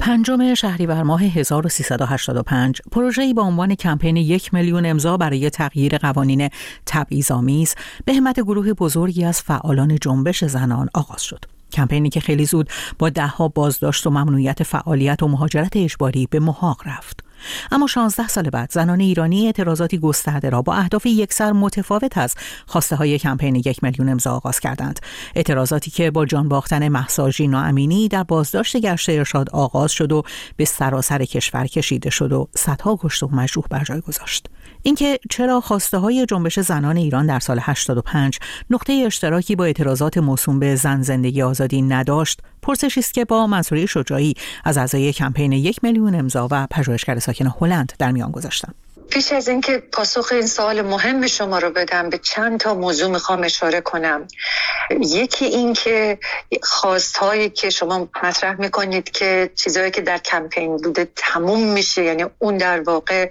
پنجم شهریور ماه 1385 پروژه‌ای با عنوان کمپین یک میلیون امضا برای تغییر قوانین تبعیض‌آمیز به همت گروه بزرگی از فعالان جنبش زنان آغاز شد. کمپینی که خیلی زود با دهها بازداشت و ممنوعیت فعالیت و مهاجرت اجباری به محاق رفت. اما 16 سال بعد زنان ایرانی اعتراضاتی گسترده را با اهداف یکسر متفاوت از خواسته های کمپین یک میلیون امضا آغاز کردند. اعتراضاتی که با جان باختن محساجی ناامینی در بازداشت گشت ارشاد آغاز شد و به سراسر کشور کشیده شد و صدها کشت و مجروح بر جای گذاشت. اینکه چرا خواسته های جنبش زنان ایران در سال 85 نقطه اشتراکی با اعتراضات موسوم به زن زندگی آزادی نداشت پرسشی است که با منصوری شجاعی از اعضای کمپین یک میلیون امضا و پژوهشگر ساکن هلند در میان گذاشتم. پیش از اینکه پاسخ این سوال مهم شما رو بدم به چند تا موضوع می‌خوام اشاره کنم. یکی این که خواست هایی که شما مطرح می‌کنید که چیزهایی که در کمپین بوده تموم میشه یعنی اون در واقع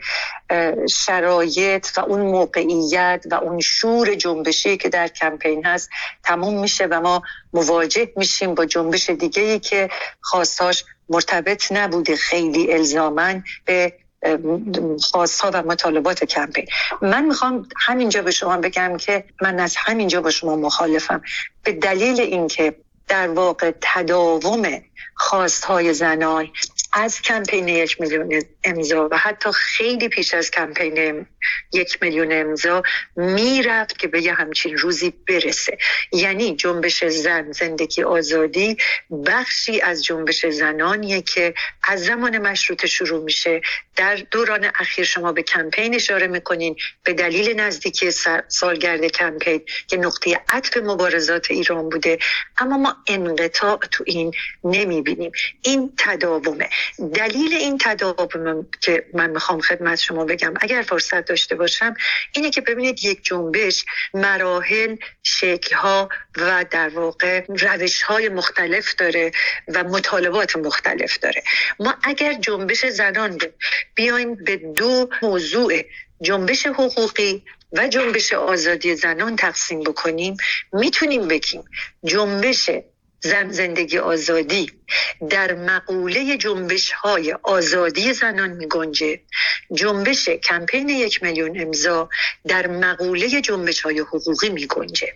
شرایط و اون موقعیت و اون شور جنبشی که در کمپین هست تموم میشه و ما مواجه میشیم با جنبش دیگه که خواستاش مرتبط نبوده. خیلی الزامن به خواستها و مطالبات کمپین. من می‌خوام همینجا به شما بگم که من از همینجا با شما مخالفم. به دلیل اینکه در واقع تداوم خواستهای زنان از کمپین یک میلیون امضا و حتی خیلی پیش از کمپین یک میلیون امضا می‌رفت که به یه همچین روزی برسه. یعنی جنبش زن زندگی آزادی بخشی از جنبش زنانیه که از زمان مشروط شروع میشه. در دوران اخیر شما به کمپین اشاره می‌کنین به دلیل نزدیکی سالگرد کمپین که نقطه عطف مبارزات ایران بوده. اما ما انقطاع تو این نمی‌بینیم. این تداومه. دلیل این تداوم که من می‌خوام خدمت شما بگم اگر فرصت داشته باشم اینه که ببینید یک جنبش مراحل شکلها و در واقع روش های مختلف داره و مطالبات مختلف داره. ما اگر جنبش زنان بیایم به دو موضوع جنبش حقوقی و جنبش آزادی زنان تقسیم بکنیم می‌تونیم بگیم جنبش زن زندگی آزادی در مقوله جنبش های آزادی زنان می گنجه جنبش کمپین یک میلیون امضا در مقوله جنبش های حقوقی می گنجه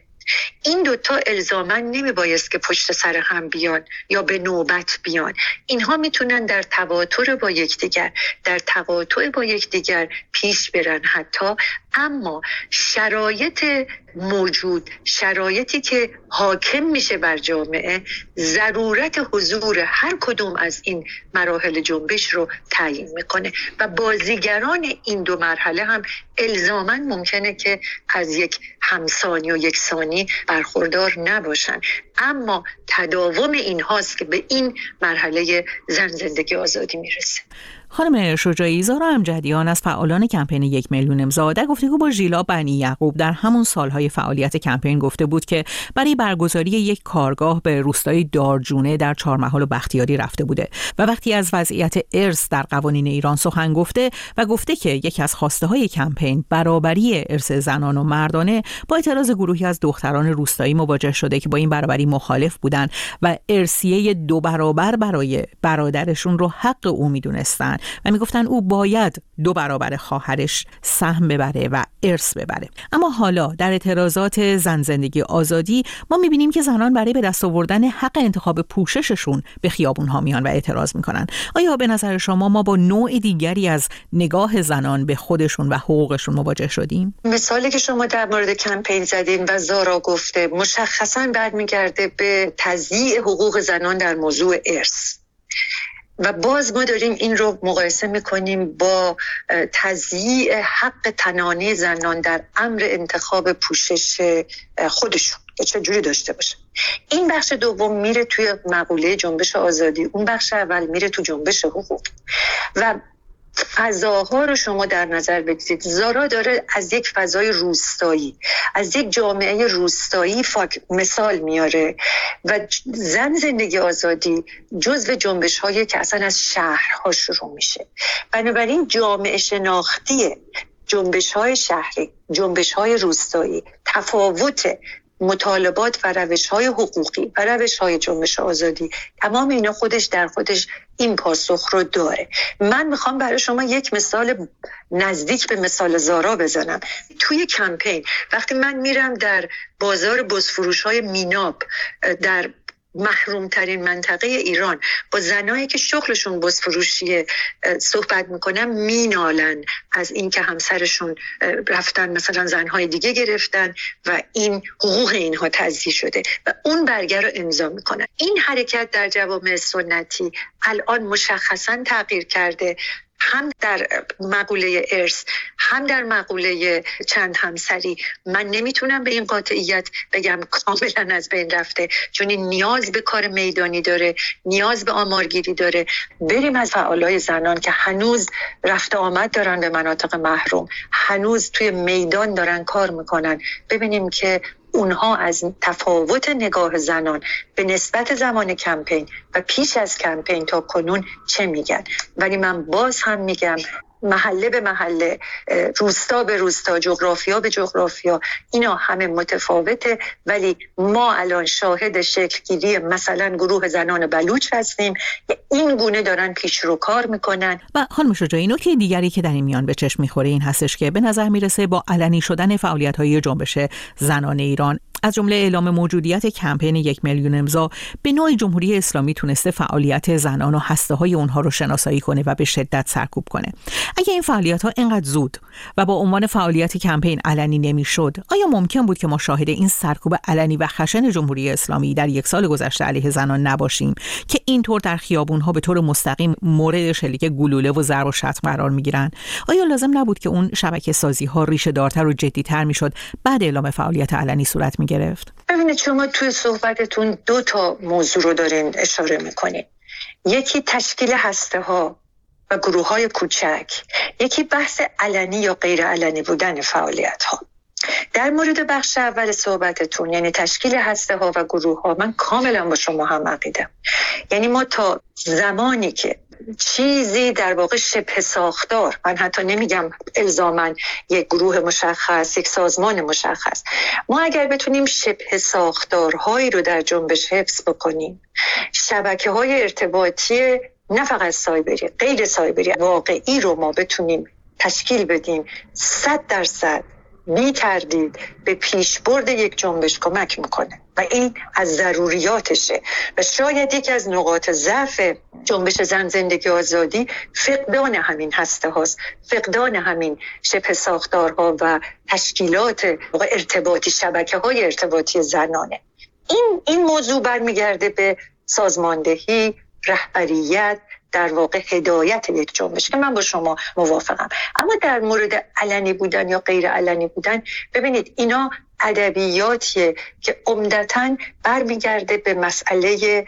این دوتا الزامن نمی بایست که پشت سر هم بیان یا به نوبت بیان. اینها می‌تونن در تواتر با یکدیگر در تقاطع با یکدیگر پیش برن حتی. اما شرایط موجود شرایطی که حاکم میشه بر جامعه ضرورت حضور هر کدوم از این مراحل جنبش رو تعیین می‌کنه. و بازیگران این دو مرحله هم الزاما ممکنه که از یک همسانی و یک ثانی برخوردار نباشن. اما تداوم این هاست که به این مرحله زن زندگی آزادی می‌رسه. خانم شجاعی زارا امجدیان از فعالان کمپین یک میلیون امضا در گفتگو با ژیلا بنی یعقوب در همون سالهای فعالیت کمپین گفته بود که برای برگزاری یک کارگاه به روستای دارجونه در چهارمحال و بختیاری رفته بوده و وقتی از وضعیت ارث در قوانین ایران سخن گفته و گفته که یکی از خواسته های کمپین برابری ارث زنان و مردانه با اعتراض گروهی از دختران روستایی مواجه شده که با این برابری مخالف بودند و ارسیه دو برابر برای برادرشون رو حق او می‌دونستن. و می‌گفتن او باید دو برابر خواهرش سهم ببره و ارث ببره. اما حالا در اعتراضات زن زندگی آزادی ما می‌بینیم که زنان برای به دست آوردن حق انتخاب پوشششون به خیابون ها میان و اعتراض می‌کنن. آیا به نظر شما ما با نوع دیگری از نگاه زنان به خودشون و حقوقشون مواجه شدیم؟ مثالی که شما در مورد کمپین زدین و زارا گفته مشخصا برمیگرده به تضییع حقوق زنان در موضوع ارث. و باز ما داریم این رو مقایسه می‌کنیم با تضییع حق تنانه زنان در امر انتخاب پوشش خودشون. که چجوری داشته باشه. این بخش دوم میره توی مقوله جنبش آزادی. اون بخش اول میره تو جنبش حقوق. و فضاها رو شما در نظر بگیرید. زارا داره از یک فضای روستایی از یک جامعه روستایی فاک مثال میاره و زن زندگی آزادی جزو جنبش هایی که اصلا از شهرها شروع میشه. بنابراین جامعه شناختی جنبش های شهری جنبش های روستایی تفاوت مطالبات و روش های حقوقی و روش های جنبش آزادی تمام اینا خودش در خودش این پاسخ رو داره. من می‌خوام برای شما یک مثال نزدیک به مثال زارا بزنم. توی کمپین وقتی من میرم در بازار بزفروش های میناب در محرومترین منطقه ایران. با زنایی که شغلشون بزفروشیه صحبت می‌کنم مینالن از اینکه همسرشون رفتن مثلا زنهای دیگه گرفتن و این حقوق اینها تضییع شده و اون برگر رو امضا می‌کنن. این حرکت در جوامع سنتی الان مشخصا تغییر کرده. هم در مقوله ارث هم در مقوله چند همسری. من نمی‌تونم به این قاطعیت بگم کاملا از بین رفته چون این نیاز به کار میدانی داره نیاز به آمارگیری داره. بریم از فعالای زنان که هنوز رفته آمد دارن به مناطق محروم هنوز توی میدان دارن کار می‌کنن. ببینیم که اونها از تفاوت نگاه زنان به نسبت زمان کمپین و پیش از کمپین تا کنون چه میگن؟ ولی من باز هم میگم محله به محله روستا به روستا جغرافیا به جغرافیا. اینا همه متفاوته ولی ما الان شاهد شکلگیری مثلا گروه زنان بلوچ هستیم این گونه دارن پیش رو کار می‌کنن. و خانم شجاعی نکته دیگری که در این میان به چشم می‌خوره این هستش که به نظر می‌رسه با علنی شدن فعالیت های جنبش زنان ایران از جمله اعلام موجودیت کمپین یک میلیون امضا به نوعی جمهوری اسلامی تونسته فعالیت زنان و هسته های اونها رو شناسایی کنه و به شدت سرکوب کنه. اگه این فعالیت ها اینقدر زود و با عنوان فعالیت کمپین علنی نمی‌شد آیا ممکن بود که ما شاهد این سرکوب علنی و خشن جمهوری اسلامی در یک سال گذشته علیه زنان نباشیم که اینطور در خیابون ها به طور مستقیم مورد شلیک گلوله و ضرب و شتم قرار می‌گیرن آیا لازم نبود که اون شبکه سازی ها ریشه دارتر و جدیتر می‌شد بعد اعلام فعالیت علنی صورت می گرفت. ببینید شما توی صحبتتون دو تا موضوع رو دارین اشاره می‌کنین. یکی تشکیل هسته ها و گروه های کوچک. یکی بحث علنی یا غیر علنی بودن فعالیت ها در مورد بخش اول صحبتتون یعنی تشکیل هسته ها و گروه ها من کاملا با شما هم عقیدم یعنی ما تا زمانی که چیزی در واقع شبه ساختار من حتی نمیگم الزامن یک گروه مشخص یک سازمان مشخص. ما اگر بتونیم شبه ساختارهایی رو در جنبش حفظ بکنیم شبکه های ارتباطی نه فقط سایبری غیر سایبری واقعی رو ما بتونیم تشکیل بدیم صد درصد بی تردید به پیشبرد یک جنبش کمک می‌کنه. و این از ضروریاتشه. و شاید یکی از نقاط ضعف جنبش زن زندگی آزادی فقدان همین هسته هاست. فقدان همین شبه ساختارها و تشکیلات ارتباطی شبکه های ارتباطی زنانه. این این موضوع برمیگرده به سازماندهی رهبریت در واقع هدایت یک جنبش که من با شما موافقم. اما در مورد علنی بودن یا غیر علنی بودن ببینید اینا ادبیاتیه که عمدتا برمیگرده به مسئله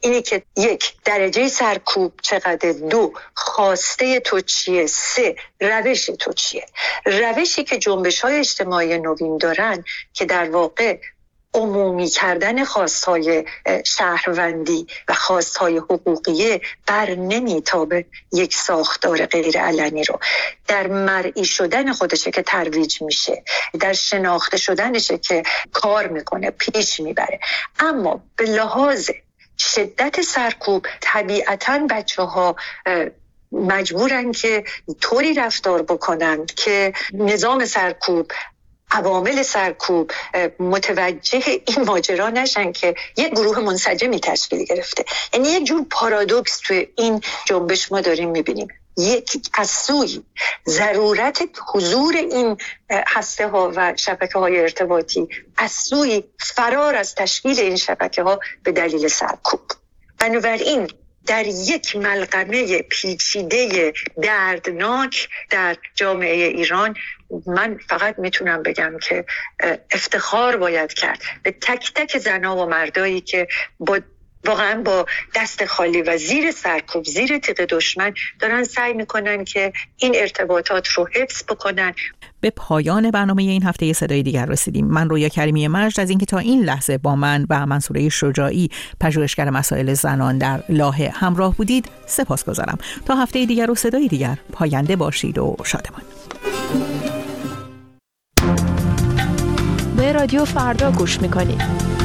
اینی که یک درجه سرکوب چقدر دو خواسته تو چیه سه روش تو چیه. روشی که جنبش های اجتماعی نوین دارن که در واقع عمومی کردن خواستهای شهروندی و خواستهای حقوقیه بر نمیتابه یک ساختار غیر علنی رو. در مرئی شدن خودشه که ترویج میشه. در شناخته شدنشه که کار می‌کنه پیش می‌بره. اما به لحاظ شدت سرکوب طبیعتا بچه ها مجبورن که طوری رفتار بکنند که نظام سرکوب عوامل سرکوب متوجه این ماجرا نشن که یک گروه منسجمی تشکیل گرفته. یعنی یک جور پارادوکس توی این جنبش ما داریم می‌بینیم. یک از سوی ضرورت حضور این هسته ها و شبکه های ارتباطی از سوی فرار از تشکیل این شبکه ها به دلیل سرکوب. بنابراین در یک ملغمه پیچیده دردناک در جامعه ایران من فقط می‌تونم بگم که افتخار باید کرد. به تک تک زنها و مردایی که با واقعا با دست خالی و زیر سرکوب زیر تیغ دشمن دارن سعی می‌کنن که این ارتباطات رو حفظ بکنن. به پایان برنامه این هفته صدای دیگر رسیدیم. من رویا کریمی مجد از اینکه تا این لحظه با من و منصوره شجاعی پژوهشگر مسائل زنان در لاهه همراه بودید سپاس گذارم. تا هفته دیگر و صدای دیگر پاینده باشید و شادمان. رادیو فردا گوش می‌کنید.